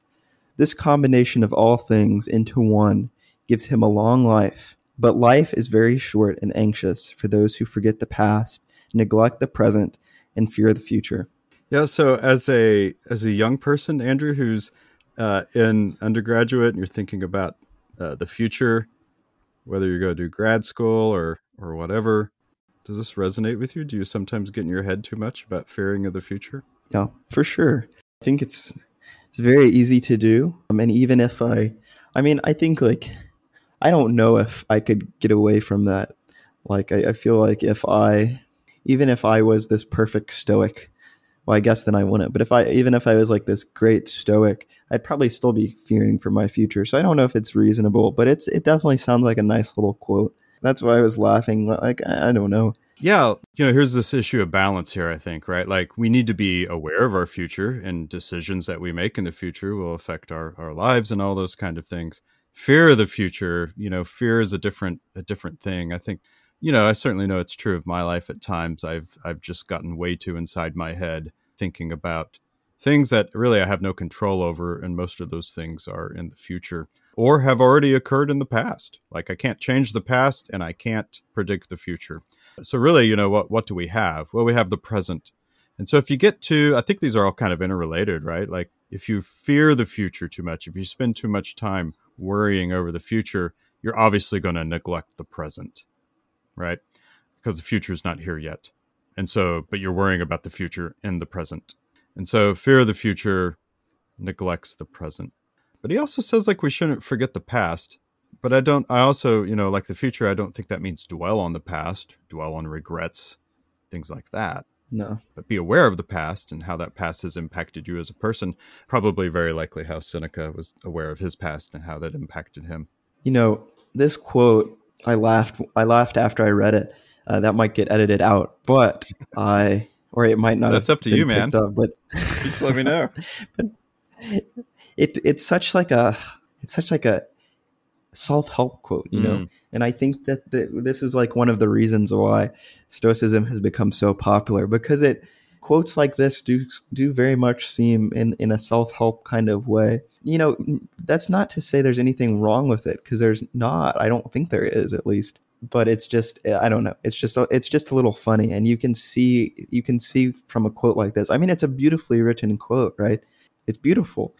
This combination of all things into one gives him a long life. But life is very short and anxious for those who forget the past, neglect the present, and fear the future. Yeah. So as a as a young person, Andrew, who's uh, in undergraduate and you're thinking about uh, the future, whether you're going to do grad school or or whatever, does this resonate with you? Do you sometimes get in your head too much about fearing of the future? Yeah, for sure. I think it's it's very easy to do. Um, I mean, even if I, I mean, I think like I don't know if I could get away from that. Like, I, I feel like if I, even if I was this perfect stoic, well, I guess then I wouldn't. But if I, even if I was like this great stoic, I'd probably still be fearing for my future. So I don't know if it's reasonable, but it's, it definitely sounds like a nice little quote. That's why I was laughing. Like, I don't know. Yeah, you know, here's this issue of balance here, I think, right? Like we need to be aware of our future and decisions that we make in the future will affect our, our lives and all those kind of things fear of the future you know fear is a different a different thing i think you know i certainly know it's true of my life at times i've i've just gotten way too inside my head thinking about things that really i have no control over and most of those things are in the future or have already occurred in the past like i can't change the past and i can't predict the future so really you know what what do we have well we have the present and so if you get to i think these are all kind of interrelated right like if you fear the future too much if you spend too much time worrying over the future, you're obviously going to neglect the present, right? Because the future is not here yet. And so, but you're worrying about the future in the present. And so, fear of the future neglects the present. But he also says, like, we shouldn't forget the past. But I don't, I also, you know, like the future, I don't think that means dwell on the past, dwell on regrets, things like that. No. But be aware of the past and how that past has impacted you as a person. Probably very likely how Seneca was aware of his past and how that impacted him. You know, this quote, I laughed. I laughed after I read it. Uh, that might get edited out, but I, or it might not. That's up to you, man. Up, but just let me know. but it it's such like a it's such like a self help quote, you know. Mm. And I think that the, this is like one of the reasons why Stoicism has become so popular because it quotes like this do do very much seem in in a self help kind of way. You know, that's not to say there's anything wrong with it because there's not. I don't think there is, at least. But it's just I don't know. It's just it's just a little funny, and you can see you can see from a quote like this. I mean, it's a beautifully written quote, right? It's beautiful.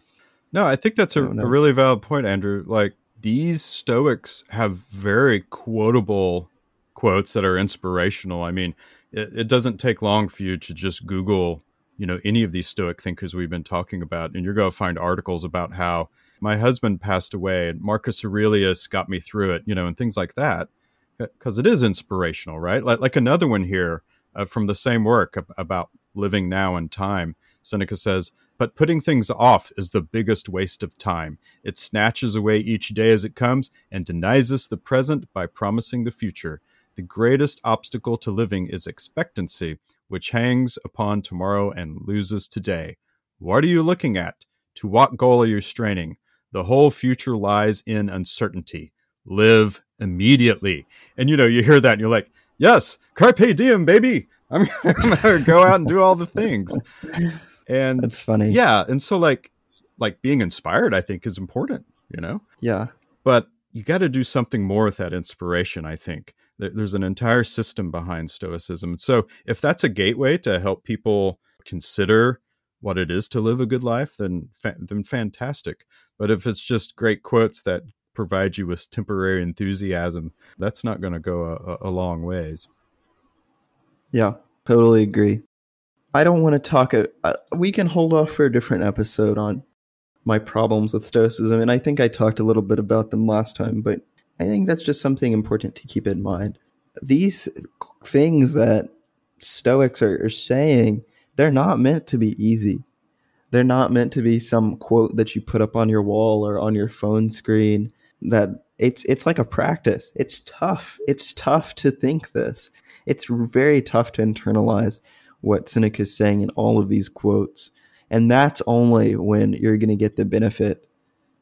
No, I think that's a, a really valid point, Andrew. Like these Stoics have very quotable quotes that are inspirational. I mean, it, it, doesn't take long for you to just Google, you know, any of these Stoic thinkers we've been talking about, and you're going to find articles about how my husband passed away and Marcus Aurelius got me through it, you know, and things like that, because it is inspirational, right? Like, like another one here uh, from the same work about living now in time. Seneca says, but putting things off is the biggest waste of time. It snatches away each day as it comes and denies us the present by promising the future. The greatest obstacle to living is expectancy, which hangs upon tomorrow and loses today. What are you looking at? To what goal are you straining? The whole future lies in uncertainty. Live immediately. And you know, you hear that and you're like, yes, carpe diem, baby. I'm, going to go out and do all the things. And that's funny. Yeah. And so like like being inspired, I think, is important, you know? Yeah. But you got to do something more with that inspiration, I think. There's an entire system behind Stoicism. So if that's a gateway to help people consider what it is to live a good life, then then fantastic. But if it's just great quotes that provide you with temporary enthusiasm, that's not going to go a, a long ways. Yeah, totally agree. I don't want to talk. Uh, we can hold off for a different episode on my problems with Stoicism, and I think I talked a little bit about them last time, but I think that's just something important to keep in mind. These things that Stoics are, are saying, they're not meant to be easy. They're not meant to be some quote that you put up on your wall or on your phone screen. That it's it's like a practice. It's tough. It's tough to think this. It's very tough to internalize what Seneca is saying in all of these quotes. And that's only when you're going to get the benefit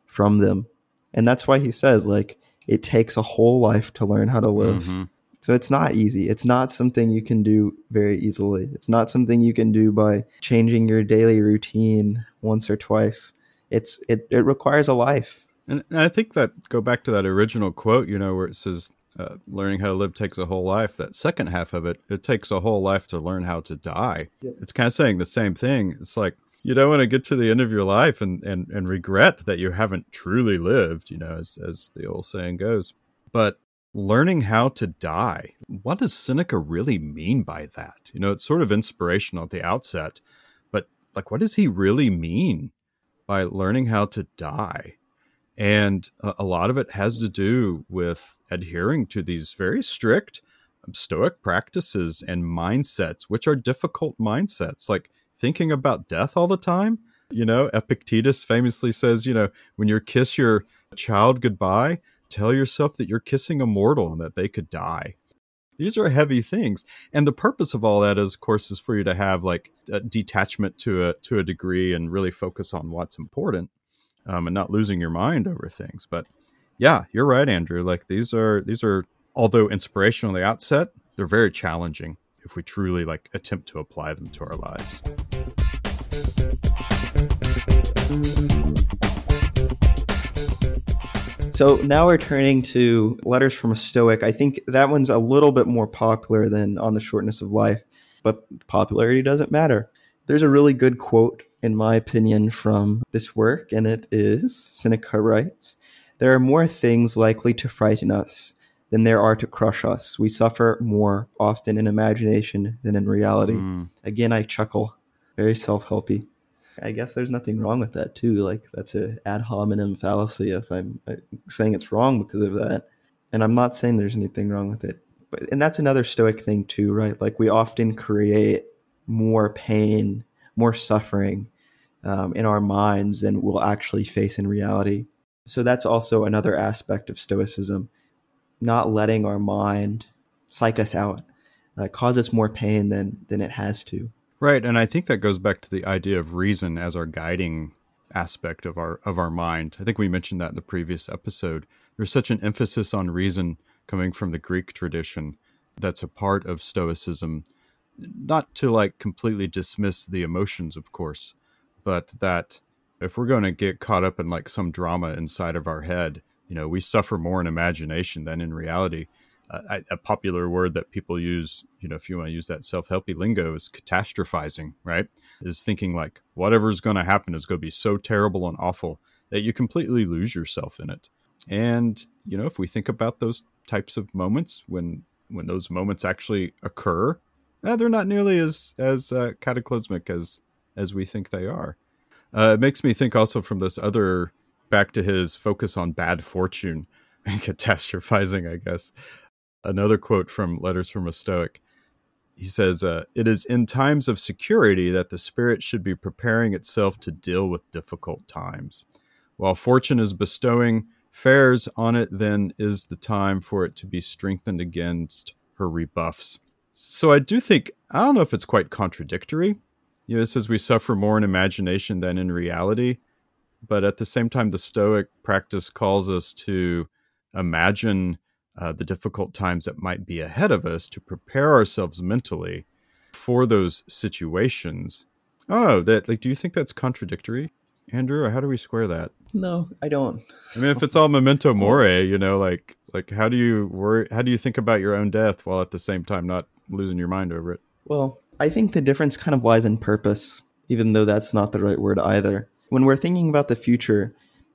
from them. And that's why he says, like, it takes a whole life to learn how to live. Mhm. So it's not easy. It's not something you can do very easily. It's not something you can do by changing your daily routine once or twice. It's it, it requires a life. And I think that go back to that original quote, you know, where it says, uh, "Learning how to live takes a whole life." That second half of it, it takes a whole life to learn how to die. Yep. It's kind of saying the same thing. It's like you don't want to get to the end of your life and and and regret that you haven't truly lived, you know, as as the old saying goes. But learning how to die, what does Seneca really mean by that? You know, it's sort of inspirational at the outset, but like, what does he really mean by learning how to die? And a, lot of it has to do with adhering to these very strict um, Stoic practices and mindsets, which are difficult mindsets, like thinking about death all the time. You know, Epictetus famously says, you know, when you kiss your child goodbye, tell yourself that you're kissing a mortal and that they could die. These are heavy things, and the purpose of all that is, of course, is for you to have like detachment to a to a degree and really focus on what's important, um, and not losing your mind over things. But yeah, you're right, Andrew. Like these are these are although inspirational at the outset, they're very challenging if we truly like attempt to apply them to our lives. So now we're turning to letters from a Stoic. I think that one's a little bit more popular than on the shortness of life, but popularity doesn't matter. There's a really good quote, in my opinion, from this work, and it is Seneca writes, There are more things likely to frighten us than there are to crush us. We suffer more often in imagination than in reality. Mm. Again, I chuckle. Very self helpy. I guess there's nothing wrong with that too. Like that's a ad hominem fallacy if I'm uh, saying it's wrong because of that. And I'm not saying there's anything wrong with it. But and that's another stoic thing too, right? Like we often create more pain, more suffering um, in our minds than we'll actually face in reality. So that's also another aspect of stoicism, not letting our mind psych us out, uh, cause us more pain than than it has to. Right, and I think that goes back to the idea of reason as our guiding aspect of our of our mind. I think we mentioned that in the previous episode. There's such an emphasis on reason coming from the Greek tradition that's a part of stoicism not to like completely dismiss the emotions of course, but that if we're going to get caught up in like some drama inside of our head, you know, we suffer more in imagination than in reality a, a, popular word that people use, you know, if you want to use that self helpy lingo, is catastrophizing, right? Is thinking like whatever's going to happen is going to be so terrible and awful that you completely lose yourself in it. And, you know, if we think about those types of moments when when those moments actually occur, eh, they're not nearly as as uh, cataclysmic as as we think they are. Uh, it makes me think also from this other back to his focus on bad fortune and catastrophizing, I guess another quote from Letters from a Stoic. He says, uh, It is in times of security that the spirit should be preparing itself to deal with difficult times. While fortune is bestowing fares on it, then is the time for it to be strengthened against her rebuffs. So I do think, I don't know if it's quite contradictory. You know, it says we suffer more in imagination than in reality. But at the same time, the Stoic practice calls us to imagine uh, the difficult times that might be ahead of us to prepare ourselves mentally for those situations. Oh, that like, do you think that's contradictory, Andrew? Or how do we square that? No, I don't. I mean, if it's all memento mori, you know, like like how do you worry? How do you think about your own death while at the same time not losing your mind over it? Well, I think the difference kind of lies in purpose, even though that's not the right word either. When we're thinking about the future,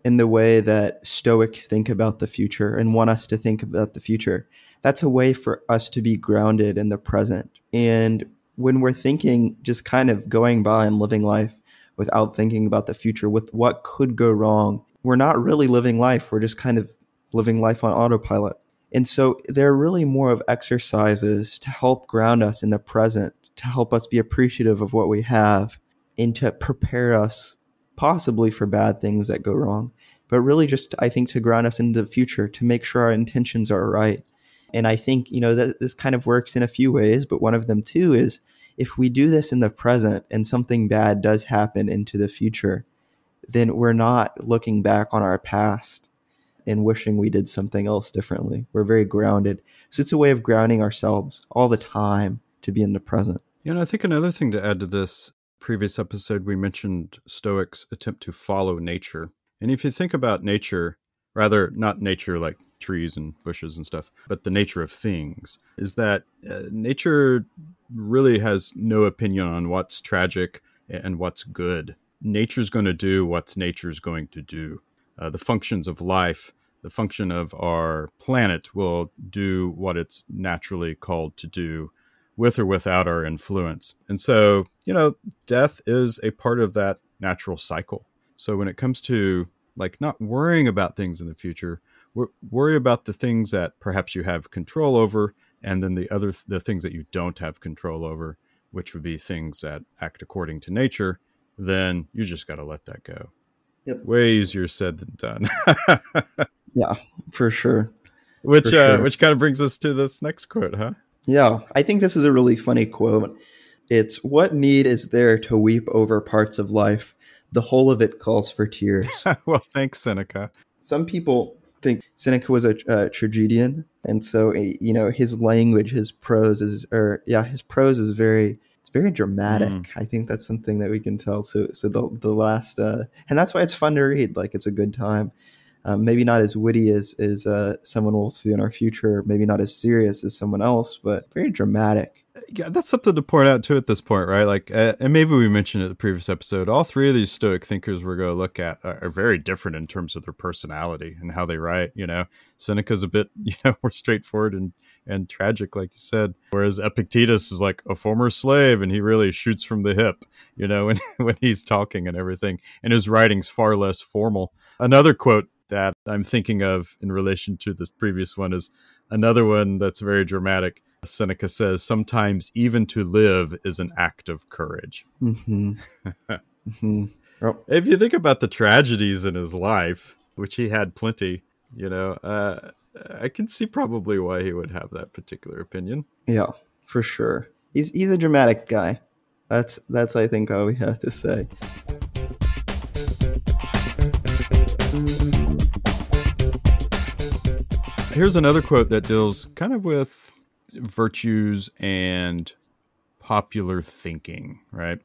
in the way that Stoics think about the future and want us to think about the future. That's a way for us to be grounded in the present. And when we're thinking, just kind of going by and living life without thinking about the future, with what could go wrong, we're not really living life. We're just kind of living life on autopilot. And so there are really more of exercises to help ground us in the present, to help us be appreciative of what we have, and to prepare us possibly for bad things that go wrong, but really just, I think, to ground us in the future, to make sure our intentions are right. And I think, you know, that this kind of works in a few ways, but one of them too is if we do this in the present and something bad does happen into the future, then we're not looking back on our past and wishing we did something else differently. We're very grounded. So it's a way of grounding ourselves all the time to be in the present. You know, I think another thing to add to this previous episode, we mentioned Stoics' attempt to follow nature. And if you think about nature, rather not nature like trees and bushes and stuff, but the nature of things, is that uh, nature really has no opinion on what's tragic and what's good. Nature's going to do what's nature's going to do. Uh, the functions of life, the function of our planet will do what it's naturally called to do with or without our influence. And so, you know, death is a part of that natural cycle. So when it comes to like not worrying about things in the future, worry about the things that perhaps you have control over and then the other the things that you don't have control over, which would be things that act according to nature, then you just got to let that go. Yep. Way easier said than done. yeah, for sure. Which for uh, sure. which kind of brings us to this next quote, huh? Yeah, I think this is a really funny quote. It's what need is there to weep over parts of life? The whole of it calls for tears. well, thanks, Seneca. Some people think Seneca was a, tragedian, and so eh, you know his language, his prose is, or yeah, his prose is very it's very dramatic. Mm. I think that's something that we can tell. So so the the last, uh, and that's why it's fun to read. Like it's a good time um, maybe not as witty as, as uh, someone we'll see in our future, maybe not as serious as someone else, but very dramatic. Yeah, that's something to point out too at this point, right? Like, uh, and maybe we mentioned it the previous episode. All three of these Stoic thinkers we're going to look at are, are, very different in terms of their personality and how they write. You know, Seneca's a bit, you know, more straightforward and and tragic, like you said. Whereas Epictetus is like a former slave, and he really shoots from the hip, you know, when when he's talking and everything. And his writing's far less formal. Another quote that I'm thinking of in relation to the previous one is another one that's very dramatic. Seneca says, Sometimes even to live is an act of courage. Mm-hmm. mm-hmm. Oh. If you think about the tragedies in his life, which he had plenty, you know, uh, I can see probably why he would have that particular opinion. Yeah, for sure. He's he's a dramatic guy. That's that's I think all we have to say. Here's another quote that deals kind of with virtues and popular thinking, right?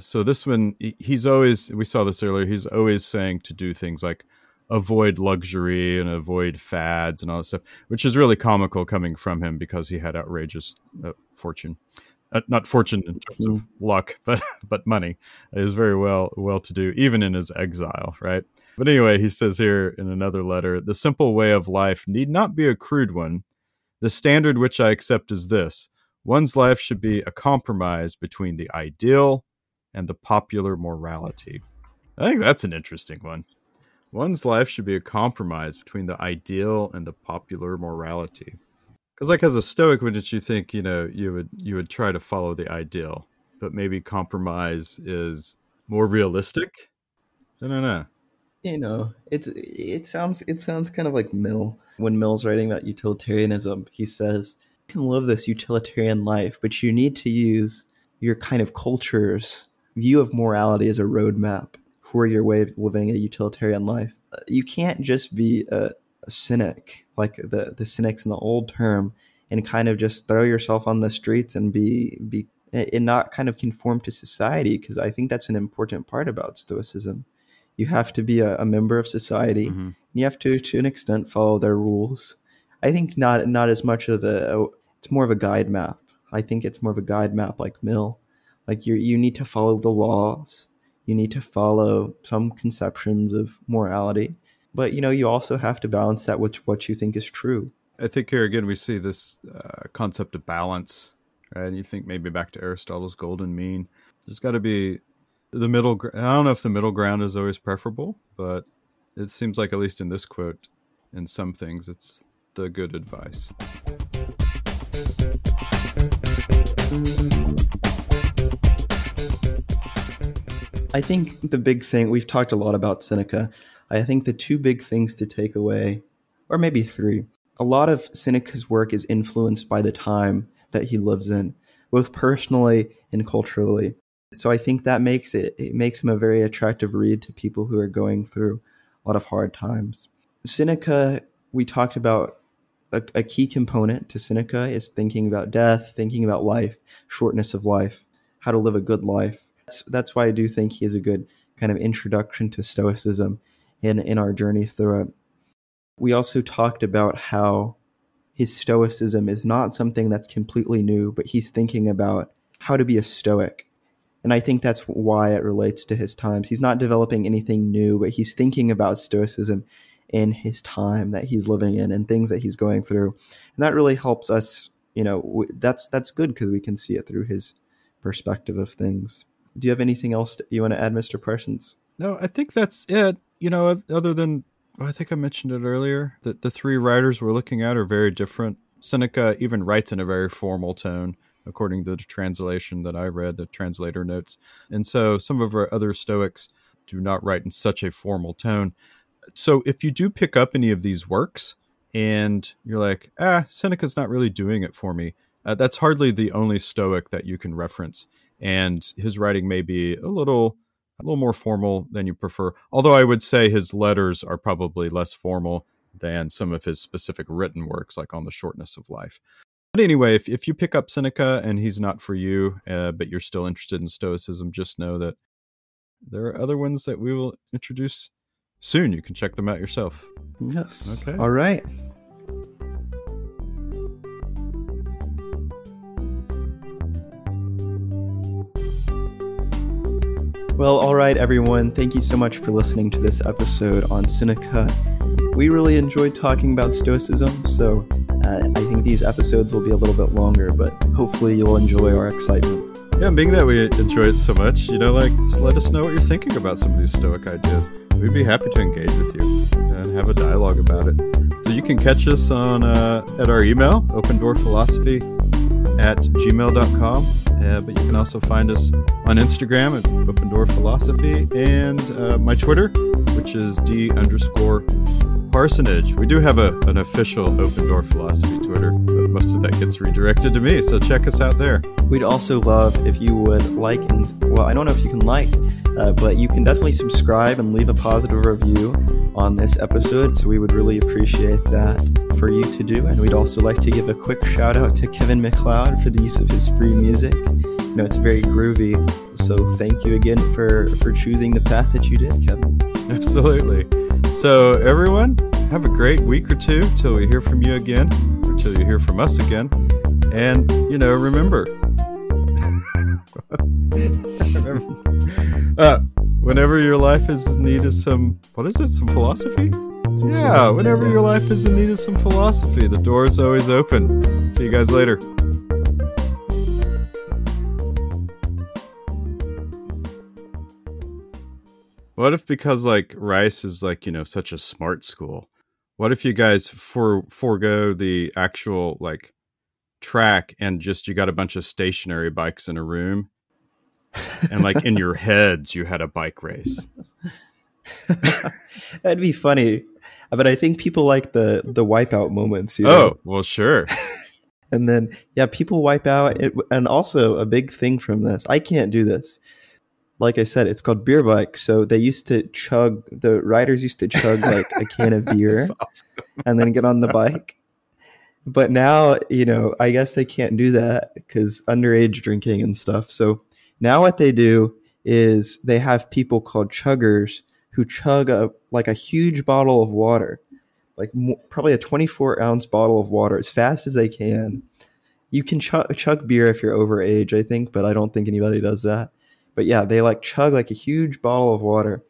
So this one, he's always, we saw this earlier, he's always saying to do things like avoid luxury and avoid fads and all that stuff, which is really comical coming from him because he had outrageous uh, fortune. Uh, not fortune in terms of luck, but but money. Was very well well to do, even in his exile, right? But anyway, he says here in another letter the simple way of life need not be a crude one. The standard which I accept is this one's life should be a compromise between the ideal and the popular morality. I think that's an interesting one. One's life should be a compromise between the ideal and the popular morality. Because, like, as a Stoic, wouldn't you think you know you would you would try to follow the ideal, but maybe compromise is more realistic? I don't know you know, it's it sounds it sounds kind of like Mill when Mill's writing about utilitarianism. He says you can live this utilitarian life, but you need to use your kind of culture's view of morality as a roadmap for your way of living a utilitarian life. You can't just be a, a cynic like the the cynics in the old term and kind of just throw yourself on the streets and be be and not kind of conform to society because I think that's an important part about stoicism you have to be a, a member of society. Mm-hmm. You have to, to an extent, follow their rules. I think not not as much of a, a. It's more of a guide map. I think it's more of a guide map, like Mill. Like you, you need to follow the laws. You need to follow some conceptions of morality, but you know you also have to balance that with what you think is true. I think here again we see this uh, concept of balance, right? And you think maybe back to Aristotle's golden mean. There's got to be the middle. I don't know if the middle ground is always preferable, but it seems like at least in this quote, in some things, it's the good advice. I think the big thing we've talked a lot about Seneca. I think the two big things to take away, or maybe three, a lot of Seneca's work is influenced by the time that he lives in, both personally and culturally. So I think that makes it it makes him a very attractive read to people who are going through a lot of hard times. Seneca, we talked about a, a key component to Seneca is thinking about death, thinking about life, shortness of life, how to live a good life. That's, that's why I do think he is a good kind of introduction to Stoicism in, in our journey through it. We also talked about how his Stoicism is not something that's completely new, but he's thinking about how to be a Stoic. And I think that's why it relates to his times. He's not developing anything new, but he's thinking about Stoicism in his time that he's living in and things that he's going through. And that really helps us, you know, w- that's that's good because we can see it through his perspective of things. Do you have anything else that you want to add, Mr. Parsons? No, I think that's it. You know, other than I think I mentioned it earlier that the three writers we're looking at are very different. Seneca even writes in a very formal tone, according to the translation that I read, the translator notes. And so some of our other Stoics do not write in such a formal tone. So if you do pick up any of these works and you're like, ah, Seneca's not really doing it for me, uh, that's hardly the only Stoic that you can reference. And his writing may be a little a little more formal than you prefer. Although I would say his letters are probably less formal than some of his specific written works, like on the shortness of life. But anyway, if, if you pick up Seneca and he's not for you, uh, but you're still interested in Stoicism, just know that there are other ones that we will introduce soon. You can check them out yourself. Yes. Okay. All right. Well, all right, everyone. Thank you so much for listening to this episode on Seneca. We really enjoyed talking about Stoicism, so uh, I think these episodes will be a little bit longer, but hopefully you'll enjoy our excitement. Yeah, being that we enjoy it so much, you know, like, just let us know what you're thinking about some of these Stoic ideas. We'd be happy to engage with you and have a dialogue about it. So you can catch us on uh, at our email, open door philosophy at gmail.com. Uh, but you can also find us on Instagram at Open Door Philosophy and uh, my Twitter, which is D underscore parsonage. We do have a, an official Open Door Philosophy Twitter, but most of that gets redirected to me. So check us out there. We'd also love if you would like and, well, I don't know if you can like, uh, but you can definitely subscribe and leave a positive review on this episode. So we would really appreciate that for you to do. And we'd also like to give a quick shout out to Kevin MacLeod for the use of his free music. You know, it's very groovy. So thank you again for, for choosing the path that you did, Kevin. Absolutely. So, everyone, have a great week or two till we hear from you again, or till you hear from us again. And, you know, remember, uh, whenever your life is in need of some, what is it, some philosophy? Some yeah, philosophy, whenever your life is in need of some philosophy, the door is always open. See you guys later. What if because like Rice is like, you know, such a smart school, what if you guys for forego the actual like track and just you got a bunch of stationary bikes in a room and like in your heads you had a bike race. That'd be funny. But I think people like the the wipeout moments. You oh, know? Oh, well sure. and then yeah, people wipe out it, and also a big thing from this. I can't do this like I said, it's called beer bike. So they used to chug the riders used to chug like a can of beer awesome. and then get on the bike. But now, you know, I guess they can't do that because underage drinking and stuff. So now what they do is they have people called chuggers who chug a like a huge bottle of water, like probably a 24 ounce bottle of water as fast as they can. You can chug, chug beer if you're over age, I think, but I don't think anybody does that but yeah, they like chug like a huge bottle of water.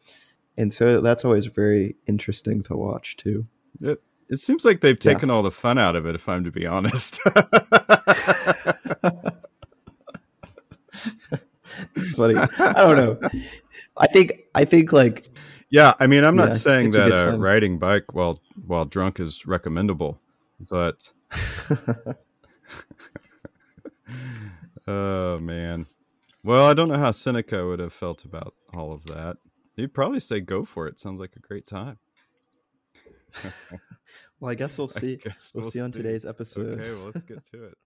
And so that's always very interesting to watch too. It, it seems like they've taken yeah. all the fun out of it, if I'm to be honest. it's funny. I don't know. I think I think like yeah. I mean, I'm not yeah, saying that uh, riding bike while while drunk is recommendable, but oh man, well, I don't know how Seneca would have felt about all of that. He'd probably say, "Go for it." Sounds like a great time. well, I guess we'll see. Guess we'll, we'll see on today's episode. Okay, well, let's get to it.